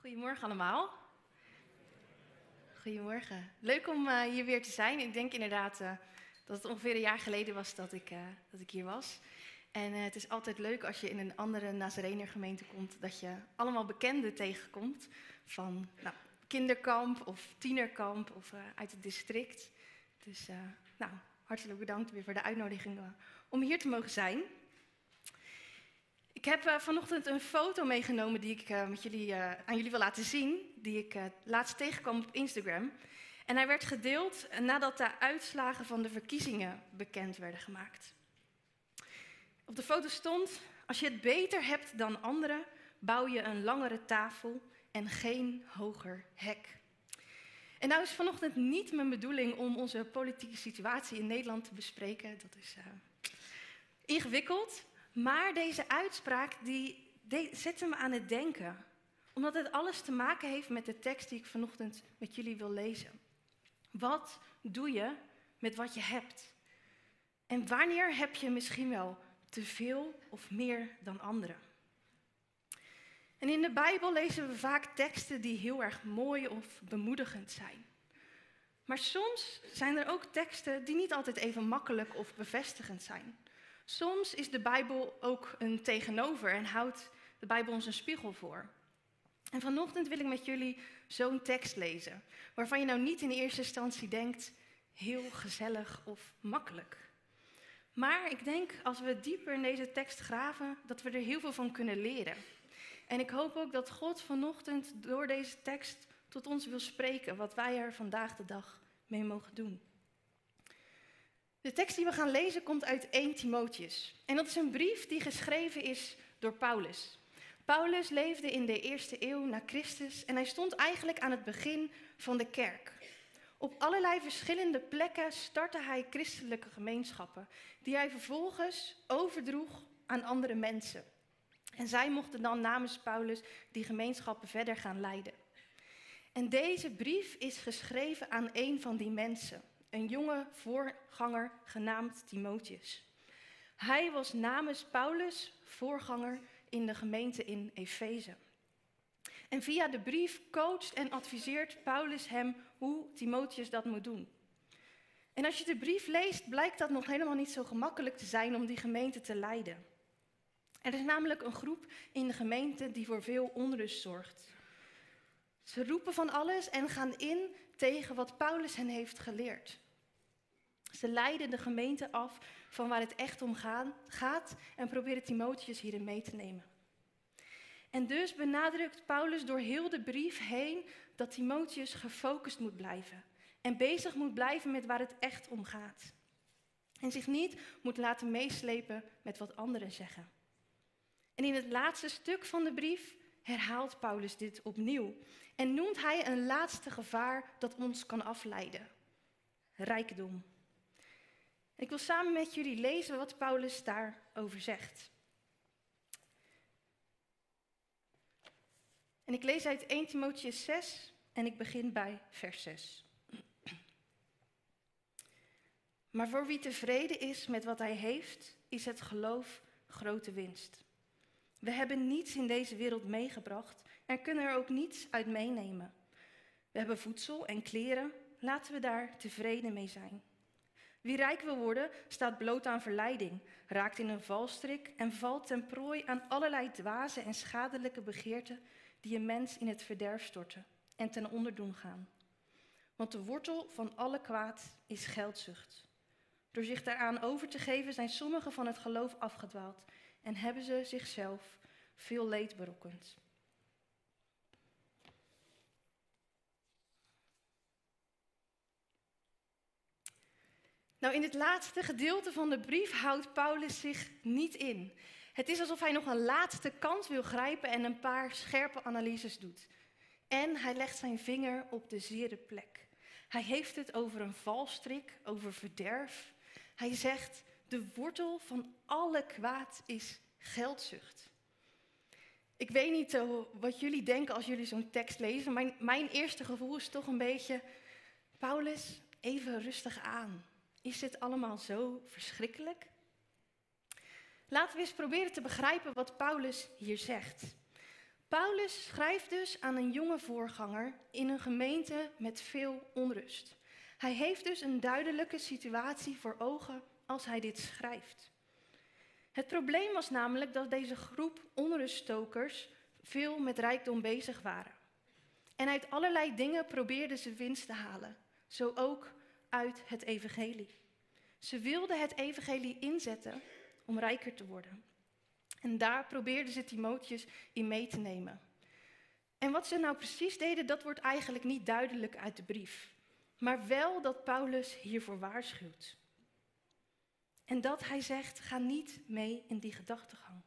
Goedemorgen allemaal. Goedemorgen. Leuk om uh, hier weer te zijn. Ik denk inderdaad uh, dat het ongeveer een jaar geleden was dat ik, uh, dat ik hier was. En het is altijd leuk als je in een andere Nazarener gemeente komt, dat je allemaal bekenden tegenkomt van nou, kinderkamp of tienerkamp of uit het district. Dus nou, hartelijk bedankt weer voor de uitnodiging om hier te mogen zijn. Ik heb uh, vanochtend een foto meegenomen die ik uh, met jullie, uh, aan jullie wil laten zien, die ik laatst tegenkwam op Instagram. En hij werd gedeeld nadat de uitslagen van de verkiezingen bekend werden gemaakt. Op de foto stond: Als je het beter hebt dan anderen, bouw je een langere tafel en geen hoger hek. En nou is vanochtend niet mijn bedoeling om onze politieke situatie in Nederland te bespreken. Dat is ingewikkeld. Maar deze uitspraak die, die zette me aan het denken. Omdat het alles te maken heeft met de tekst die ik vanochtend met jullie wil lezen. Wat doe je met wat je hebt? En wanneer heb je misschien wel te veel of meer dan anderen? En in de Bijbel lezen we vaak teksten die heel erg mooi of bemoedigend zijn. Maar soms zijn er ook teksten die niet altijd even makkelijk of bevestigend zijn. Soms is de Bijbel ook een tegenover en houdt de Bijbel ons een spiegel voor. En vanochtend wil ik met jullie zo'n tekst lezen, waarvan je nou niet in eerste instantie denkt, heel gezellig of makkelijk. Maar ik denk, als we dieper in deze tekst graven, dat we er heel veel van kunnen leren. En ik hoop ook dat God vanochtend door deze tekst tot ons wil spreken, wat wij er vandaag de dag mee mogen doen. De tekst die we gaan lezen komt uit 1 Timotheus. En dat is een brief die geschreven is door Paulus. Paulus leefde in de eerste eeuw na Christus en hij stond eigenlijk aan het begin van de kerk. Op allerlei verschillende plekken startte hij christelijke gemeenschappen, die hij vervolgens overdroeg aan andere mensen. En zij mochten dan namens Paulus die gemeenschappen verder gaan leiden. En deze brief is geschreven aan een van die mensen een jonge voorganger genaamd Timotheus. Hij was namens Paulus voorganger in de gemeente in Efeze. En via de brief coacht en adviseert Paulus hem hoe Timotheus dat moet doen. En als je de brief leest, blijkt dat nog helemaal niet zo gemakkelijk te zijn om die gemeente te leiden. Er is namelijk een groep in de gemeente die voor veel onrust zorgt. Ze roepen van alles en gaan in tegen wat Paulus hen heeft geleerd. Ze leiden de gemeente af van waar het echt om gaat en proberen Timotheus hierin mee te nemen. En dus benadrukt Paulus door heel de brief heen dat Timotheus gefocust moet blijven en bezig moet blijven met waar het echt om gaat. En zich niet moet laten meeslepen met wat anderen zeggen. En in het laatste stuk van de brief herhaalt Paulus dit opnieuw en noemt hij een laatste gevaar dat ons kan afleiden: rijkdom. Ik wil samen met jullie lezen wat Paulus daarover zegt. En ik lees uit 1 Timotheus 6 en ik begin bij vers 6. Maar voor wie tevreden is met wat hij heeft, is het geloof grote winst. We hebben niets in deze wereld meegebracht en kunnen er ook niets uit meenemen. We hebben voedsel en kleren, laten we daar tevreden mee zijn. Wie rijk wil worden, staat bloot aan verleiding, raakt in een valstrik en valt ten prooi aan allerlei dwaze en schadelijke begeerten die een mens in het verderf storten en ten onder doen gaan. Want de wortel van alle kwaad is geldzucht. Door zich daaraan over te geven zijn sommigen van het geloof afgedwaald en hebben ze zichzelf veel leed berokkend. Nou, in het laatste gedeelte van de brief houdt Paulus zich niet in. Het is alsof hij nog een laatste kans wil grijpen en een paar scherpe analyses doet. En hij legt zijn vinger op de zere plek. Hij heeft het over een valstrik, over verderf. Hij zegt, de wortel van alle kwaad is geldzucht. Ik weet niet uh, wat jullie denken als jullie zo'n tekst lezen. Mijn, mijn eerste gevoel is toch een beetje, Paulus, even rustig aan. Is dit allemaal zo verschrikkelijk? Laten we eens proberen te begrijpen wat Paulus hier zegt. Paulus schrijft dus aan een jonge voorganger in een gemeente met veel onrust. Hij heeft dus een duidelijke situatie voor ogen als hij dit schrijft. Het probleem was namelijk dat deze groep onruststokers veel met rijkdom bezig waren. En uit allerlei dingen probeerden ze winst te halen, zo ook uit het evangelie. Ze wilden het evangelie inzetten om rijker te worden. En daar probeerden ze Timotheus in mee te nemen. En wat ze nou precies deden, dat wordt eigenlijk niet duidelijk uit de brief. Maar wel dat Paulus hiervoor waarschuwt. En dat hij zegt, ga niet mee in die gedachtegang.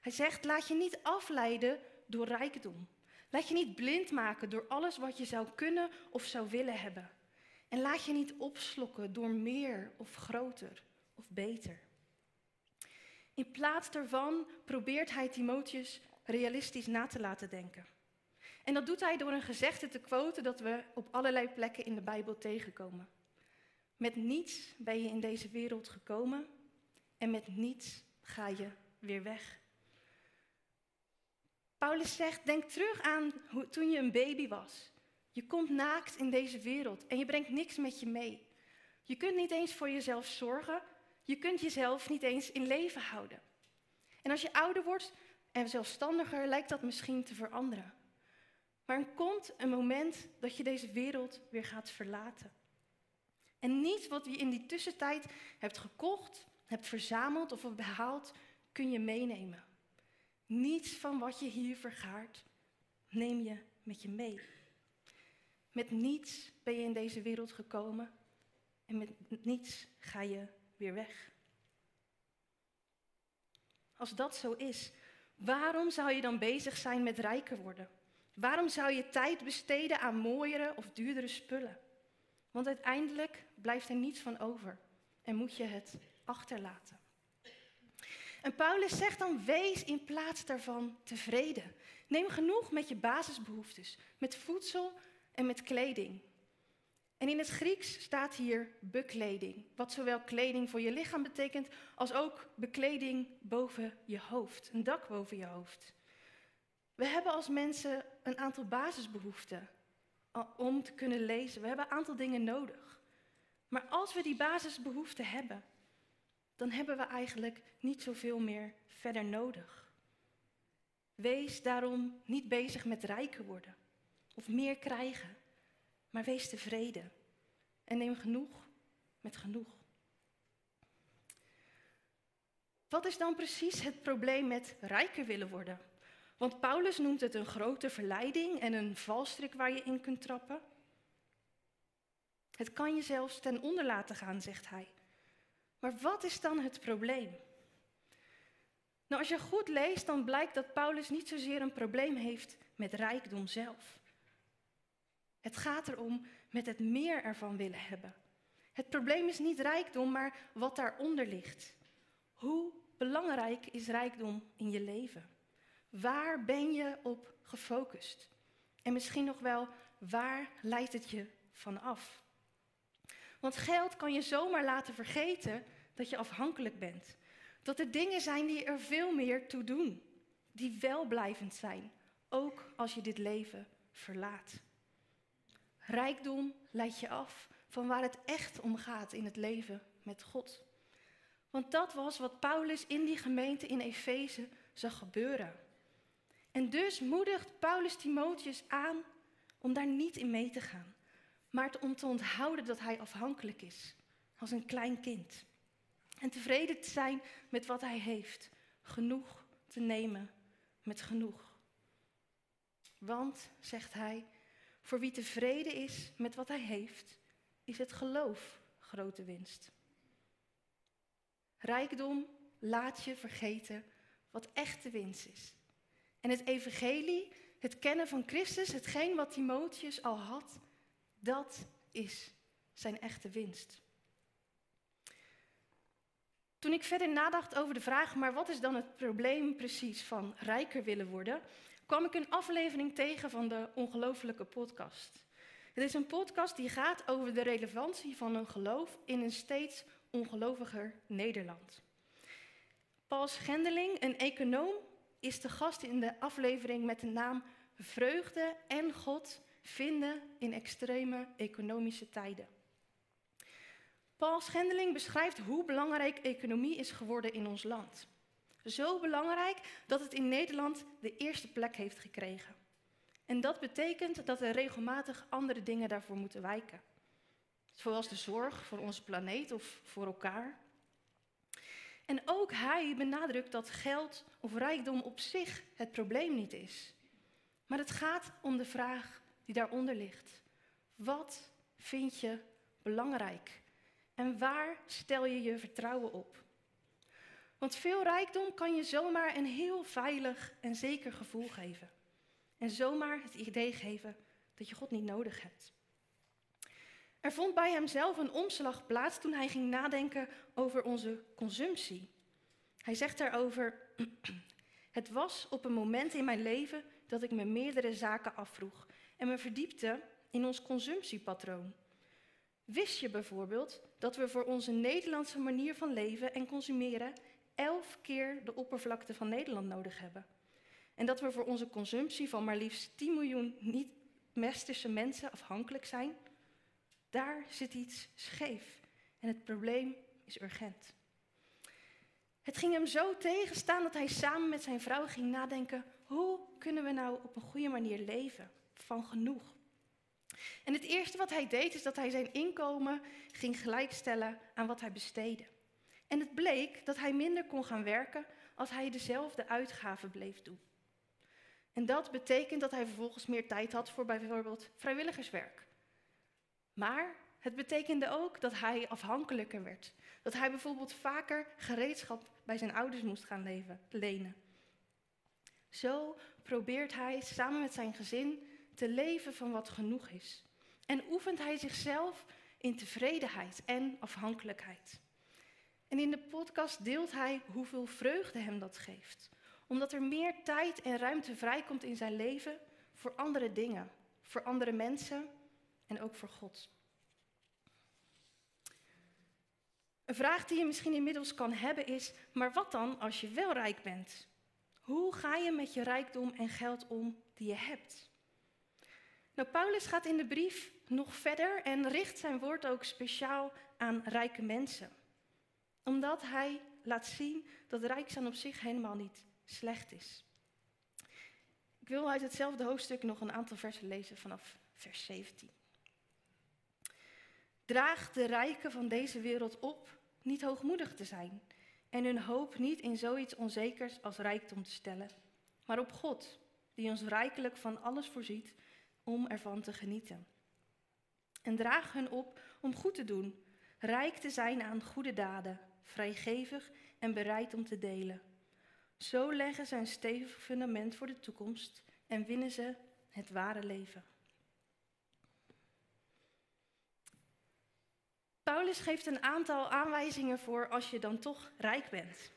Hij zegt, laat je niet afleiden door rijkdom. Laat je niet blind maken door alles wat je zou kunnen of zou willen hebben. En laat je niet opslokken door meer of groter of beter. In plaats daarvan probeert hij Timotheus realistisch na te laten denken. En dat doet hij door een gezegde te quoten dat we op allerlei plekken in de Bijbel tegenkomen. Met niets ben je in deze wereld gekomen en met niets ga je weer weg. Paulus zegt, denk terug aan toen je een baby was. Je komt naakt in deze wereld en je brengt niks met je mee. Je kunt niet eens voor jezelf zorgen, je kunt jezelf niet eens in leven houden. En als je ouder wordt en zelfstandiger, lijkt dat misschien te veranderen. Maar er komt een moment dat je deze wereld weer gaat verlaten. En niets wat je in die tussentijd hebt gekocht, hebt verzameld of behaald, kun je meenemen. Niets van wat je hier vergaart, neem je met je mee. Met niets ben je in deze wereld gekomen en met niets ga je weer weg. Als dat zo is, waarom zou je dan bezig zijn met rijker worden? Waarom zou je tijd besteden aan mooiere of duurdere spullen? Want uiteindelijk blijft er niets van over en moet je het achterlaten. En Paulus zegt dan: wees in plaats daarvan tevreden. Neem genoeg met je basisbehoeftes, met voedsel en met kleding. En in het Grieks staat hier bekleding, wat zowel kleding voor je lichaam betekent als ook bekleding boven je hoofd, een dak boven je hoofd. We hebben als mensen een aantal basisbehoeften om te kunnen lezen. We hebben een aantal dingen nodig. Maar als we die basisbehoeften hebben, dan hebben we eigenlijk niet zoveel meer verder nodig. Wees daarom niet bezig met rijker worden of meer krijgen, maar wees tevreden en neem genoeg met genoeg. Wat is dan precies het probleem met rijker willen worden? Want Paulus noemt het een grote verleiding en een valstrik waar je in kunt trappen. Het kan je zelfs ten onder laten gaan, zegt hij. Maar wat is dan het probleem? Nou, als je goed leest, dan blijkt dat Paulus niet zozeer een probleem heeft met rijkdom zelf. Het gaat erom met het meer ervan willen hebben. Het probleem is niet rijkdom, maar wat daaronder ligt. Hoe belangrijk is rijkdom in je leven? Waar ben je op gefocust? En misschien nog wel, waar leidt het je van af? Want geld kan je zomaar laten vergeten dat je afhankelijk bent. Dat er dingen zijn die er veel meer toe doen, die wel blijvend zijn, ook als je dit leven verlaat. Rijkdom leidt je af van waar het echt om gaat in het leven met God. Want dat was wat Paulus in die gemeente in Efeze zag gebeuren. En dus moedigt Paulus Timotheus aan om daar niet in mee te gaan, maar om te onthouden dat hij afhankelijk is, als een klein kind. En tevreden te zijn met wat hij heeft, genoeg te nemen met genoeg. Want, zegt hij, voor wie tevreden is met wat hij heeft, is het geloof grote winst. Rijkdom laat je vergeten wat echte winst is. En het evangelie, het kennen van Christus, hetgeen wat Timotheus al had, dat is zijn echte winst. Toen ik verder nadacht over de vraag, maar wat is dan het probleem precies van rijker willen worden, kwam ik een aflevering tegen van de Ongelofelijke Podcast. Het is een podcast die gaat over de relevantie van een geloof in een steeds ongeloviger Nederland. Paul Schendeling, een econoom, is de gast in de aflevering met de naam Vreugde en God vinden in extreme economische tijden. Paul Schendeling beschrijft hoe belangrijk economie is geworden in ons land. Zo belangrijk dat het in Nederland de eerste plek heeft gekregen. En dat betekent dat er regelmatig andere dingen daarvoor moeten wijken. Zoals de zorg voor onze planeet of voor elkaar. En ook hij benadrukt dat geld of rijkdom op zich het probleem niet is. Maar het gaat om de vraag die daaronder ligt. Wat vind je belangrijk? En waar stel je je vertrouwen op? Want veel rijkdom kan je zomaar een heel veilig en zeker gevoel geven. En zomaar het idee geven dat je God niet nodig hebt. Er vond bij hemzelf een omslag plaats toen hij ging nadenken over onze consumptie. Hij zegt daarover: Het was op een moment in mijn leven dat ik me meerdere zaken afvroeg en me verdiepte in ons consumptiepatroon. Wist je bijvoorbeeld dat we voor onze Nederlandse manier van leven en consumeren elf keer de oppervlakte van Nederland nodig hebben? En dat we voor onze consumptie van maar liefst 10 miljoen niet-westerse mensen afhankelijk zijn? Daar zit iets scheef en het probleem is urgent. Het ging hem zo tegenstaan dat hij samen met zijn vrouw ging nadenken: hoe kunnen we nou op een goede manier leven? Van genoeg. En het eerste wat hij deed is dat hij zijn inkomen ging gelijkstellen aan wat hij besteedde. En het bleek dat hij minder kon gaan werken als hij dezelfde uitgaven bleef doen. En dat betekent dat hij vervolgens meer tijd had voor bijvoorbeeld vrijwilligerswerk. Maar het betekende ook dat hij afhankelijker werd. Dat hij bijvoorbeeld vaker gereedschap bij zijn ouders moest gaan leven, lenen. Zo probeert hij samen met zijn gezin te leven van wat genoeg is. En oefent hij zichzelf in tevredenheid en afhankelijkheid. En in de podcast deelt hij hoeveel vreugde hem dat geeft. Omdat er meer tijd en ruimte vrijkomt in zijn leven voor andere dingen, voor andere mensen en ook voor God. Een vraag die je misschien inmiddels kan hebben is: maar wat dan als je wel rijk bent? Hoe ga je met je rijkdom en geld om die je hebt? Nou, Paulus gaat in de brief nog verder en richt zijn woord ook speciaal aan rijke mensen. Omdat hij laat zien dat rijk zijn op zich helemaal niet slecht is. Ik wil uit hetzelfde hoofdstuk nog een aantal versen lezen vanaf vers 17. Draag de rijken van deze wereld op niet hoogmoedig te zijn en hun hoop niet in zoiets onzekers als rijkdom te stellen, maar op God, die ons rijkelijk van alles voorziet om ervan te genieten. En draag hun op om goed te doen, rijk te zijn aan goede daden, vrijgevig en bereid om te delen. Zo leggen ze een stevig fundament voor de toekomst en winnen ze het ware leven. Paulus geeft een aantal aanwijzingen voor als je dan toch rijk bent.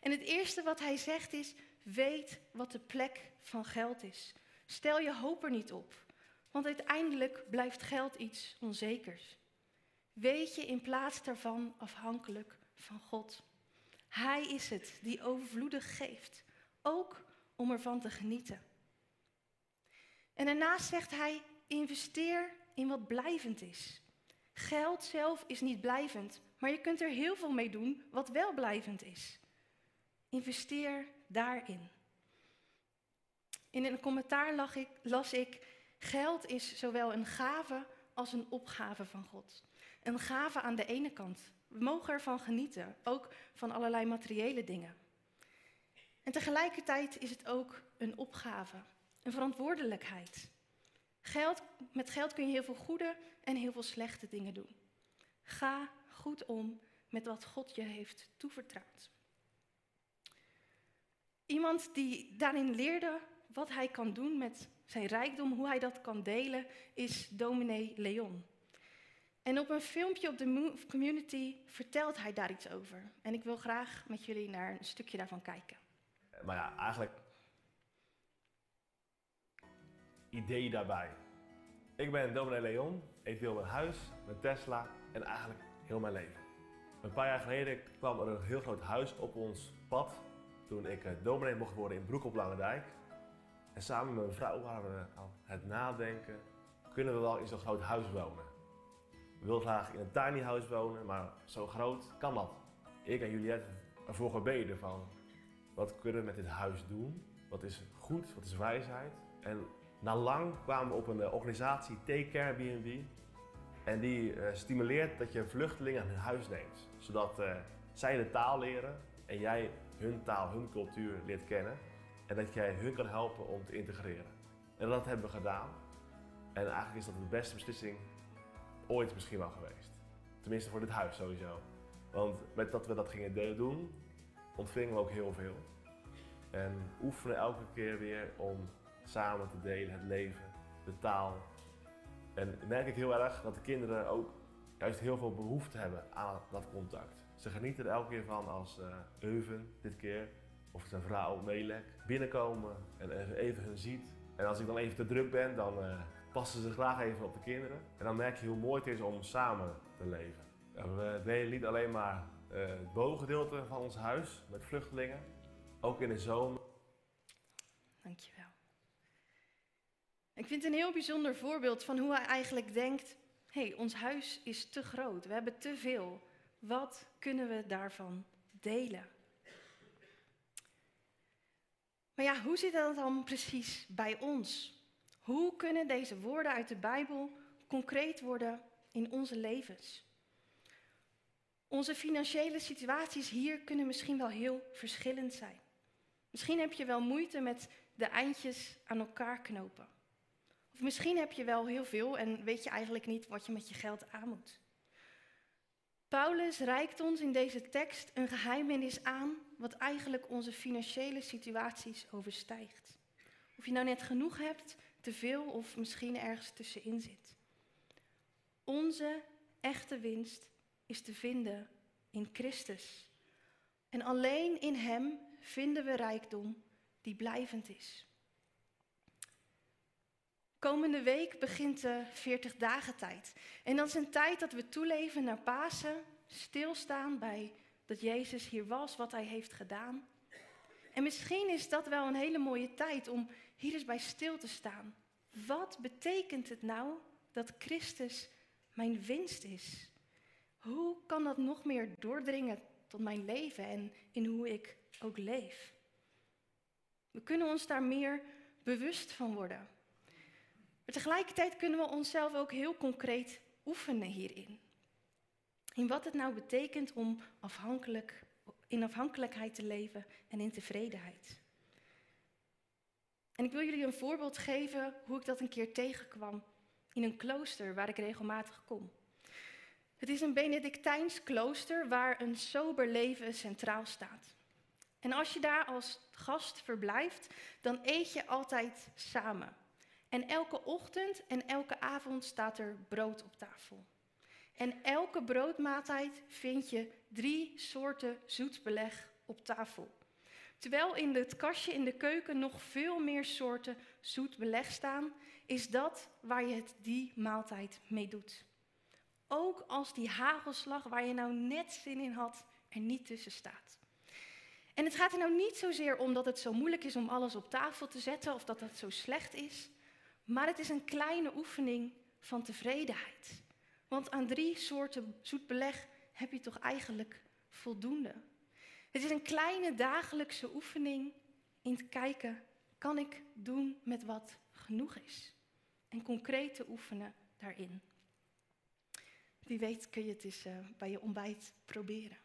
En het eerste wat hij zegt is: weet wat de plek van geld is. Stel je hoop er niet op, want uiteindelijk blijft geld iets onzekers. Weet je in plaats daarvan afhankelijk van God. Hij is het die overvloedig geeft, ook om ervan te genieten. En daarnaast zegt hij: investeer in wat blijvend is. Geld zelf is niet blijvend, maar je kunt er heel veel mee doen wat wel blijvend is. Investeer daarin. In een commentaar ik, las ik: geld is zowel een gave als een opgave van God. Een gave aan de ene kant. We mogen ervan genieten, ook van allerlei materiële dingen. En tegelijkertijd is het ook een opgave, een verantwoordelijkheid. Geld, met geld kun je heel veel goede en heel veel slechte dingen doen. Ga goed om met wat God je heeft toevertrouwd. Iemand die daarin leerde wat hij kan doen met zijn rijkdom, hoe hij dat kan delen, is dominee Leon. En op een filmpje op de community vertelt hij daar iets over. En ik wil graag met jullie naar een stukje daarvan kijken. Maar ja, eigenlijk idee daarbij. Ik ben dominee Leon, ik deel mijn huis, mijn Tesla en eigenlijk heel mijn leven. Een paar jaar geleden kwam er een heel groot huis op ons pad toen ik uh, dominee mocht worden in Broek op Langendijk. En samen met mijn vrouw waren we aan het nadenken, kunnen we wel in zo'n groot huis wonen? Wilden graag in een tiny house wonen, maar zo groot kan dat. Ik en Juliette ervoor gebeden van, wat kunnen we met dit huis doen? Wat is goed, wat is wijsheid? En na lang kwamen we op een organisatie, T-Care B&B. En die uh, stimuleert dat je vluchtelingen aan hun huis neemt. Zodat uh, zij de taal leren en jij hun taal, hun cultuur leert kennen. En dat jij hun kan helpen om te integreren. En dat hebben we gedaan. En eigenlijk is dat de beste beslissing ooit misschien wel geweest. Tenminste voor dit huis sowieso. Want met dat we dat gingen doen, ontvingen we ook heel veel. En oefenen elke keer weer om samen te delen het leven, de taal. En merk ik heel erg dat de kinderen ook juist heel veel behoefte hebben aan dat contact. Ze genieten er elke keer van als uh, Euven dit keer, of zijn vrouw Melek, binnenkomen en even hun ziet. En als ik dan even te druk ben, dan uh, passen ze graag even op de kinderen. En dan merk je hoe mooi het is om samen te leven. we delen niet alleen maar uh, het bovengedeelte van ons huis met vluchtelingen, ook in de zomer. Dankjewel. Ik vind het een heel bijzonder voorbeeld van hoe hij eigenlijk denkt: hé, hey, ons huis is te groot, we hebben te veel. Wat kunnen we daarvan delen? Maar ja, hoe zit dat dan precies bij ons? Hoe kunnen deze woorden uit de Bijbel concreet worden in onze levens? Onze financiële situaties hier kunnen misschien wel heel verschillend zijn. Misschien heb je wel moeite met de eindjes aan elkaar knopen. Of misschien heb je wel heel veel en weet je eigenlijk niet wat je met je geld aan moet. Paulus reikt ons in deze tekst een geheimenis aan wat eigenlijk onze financiële situaties overstijgt. Of je nou net genoeg hebt, te veel of misschien ergens tussenin zit. Onze echte winst is te vinden in Christus. En alleen in Hem vinden we rijkdom die blijvend is. Komende week begint de 40 dagen tijd. En dat is een tijd dat we toeleven naar Pasen, stilstaan bij dat Jezus hier was, wat hij heeft gedaan. En misschien is dat wel een hele mooie tijd om hier eens bij stil te staan. Wat betekent het nou dat Christus mijn winst is? Hoe kan dat nog meer doordringen tot mijn leven en in hoe ik ook leef? We kunnen ons daar meer bewust van worden. Maar tegelijkertijd kunnen we onszelf ook heel concreet oefenen hierin. In wat het nou betekent om afhankelijk, in afhankelijkheid te leven en in tevredenheid. En ik wil jullie een voorbeeld geven hoe ik dat een keer tegenkwam in een klooster waar ik regelmatig kom. Het is een Benedictijns klooster waar een sober leven centraal staat. En als je daar als gast verblijft, dan eet je altijd samen. En elke ochtend en elke avond staat er brood op tafel. En elke broodmaaltijd vind je drie soorten zoetbeleg op tafel. Terwijl in het kastje in de keuken nog veel meer soorten zoet beleg staan, is dat waar je het die maaltijd mee doet. Ook als die hagelslag waar je nou net zin in had er niet tussen staat. En het gaat er nou niet zozeer om dat het zo moeilijk is om alles op tafel te zetten of dat dat zo slecht is, maar het is een kleine oefening van tevredenheid. Want aan drie soorten zoet beleg heb je toch eigenlijk voldoende. Het is een kleine dagelijkse oefening in te kijken, kan ik doen met wat genoeg is? En concreet te oefenen daarin. Wie weet kun je het eens uh, bij je ontbijt proberen.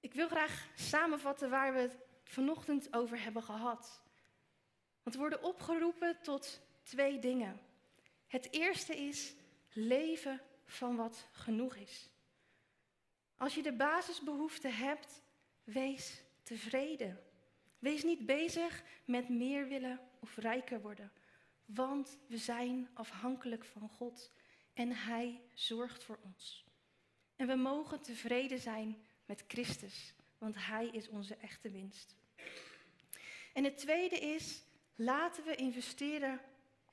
Ik wil graag samenvatten waar we het vanochtend over hebben gehad. Want we worden opgeroepen tot twee dingen. Het eerste is leven van wat genoeg is. Als je de basisbehoeften hebt, wees tevreden. Wees niet bezig met meer willen of rijker worden, want we zijn afhankelijk van God en Hij zorgt voor ons. En we mogen tevreden zijn met Christus, want Hij is onze echte winst. En het tweede is, laten we investeren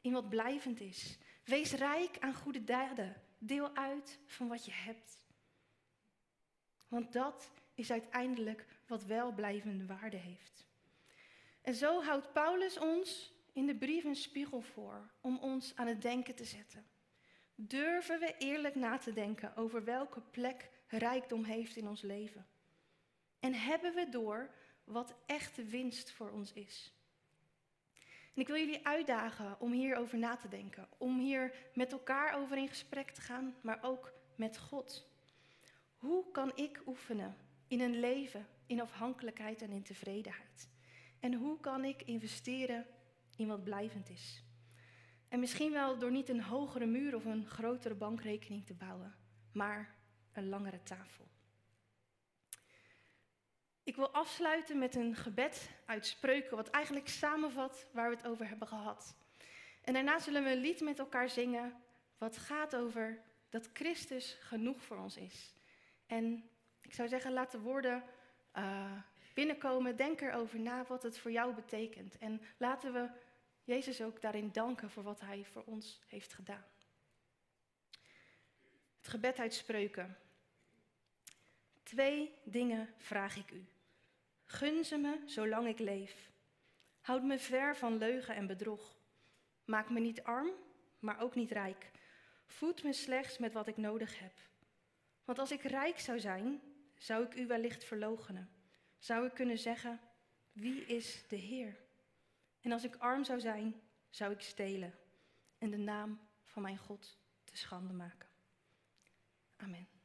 in wat blijvend is. Wees rijk aan goede daden. Deel uit van wat je hebt. Want dat is uiteindelijk wat wel blijvende waarde heeft. En zo houdt Paulus ons in de brief een spiegel voor om ons aan het denken te zetten. Durven we eerlijk na te denken over welke plek rijkdom heeft in ons leven? En hebben we door wat echte winst voor ons is? En ik wil jullie uitdagen om hierover na te denken, om hier met elkaar over in gesprek te gaan, maar ook met God. Hoe kan ik oefenen in een leven in afhankelijkheid en in tevredenheid? En hoe kan ik investeren in wat blijvend is? En misschien wel door niet een hogere muur of een grotere bankrekening te bouwen, maar een langere tafel. Ik wil afsluiten met een gebed uit spreuken, wat eigenlijk samenvat waar we het over hebben gehad. En daarna zullen we een lied met elkaar zingen, wat gaat over dat Christus genoeg voor ons is. En ik zou zeggen, laat de woorden uh, binnenkomen, denk erover na wat het voor jou betekent. En laten we Jezus ook daarin danken voor wat Hij voor ons heeft gedaan. Het gebed uit spreuken. Twee dingen vraag ik u. Gun ze me zolang ik leef. Houd me ver van leugen en bedrog. Maak me niet arm, maar ook niet rijk. Voed me slechts met wat ik nodig heb. Want als ik rijk zou zijn, zou ik u wellicht verloochenen. Zou ik kunnen zeggen, wie is de Heer? En als ik arm zou zijn, zou ik stelen en de naam van mijn God te schande maken. Amen.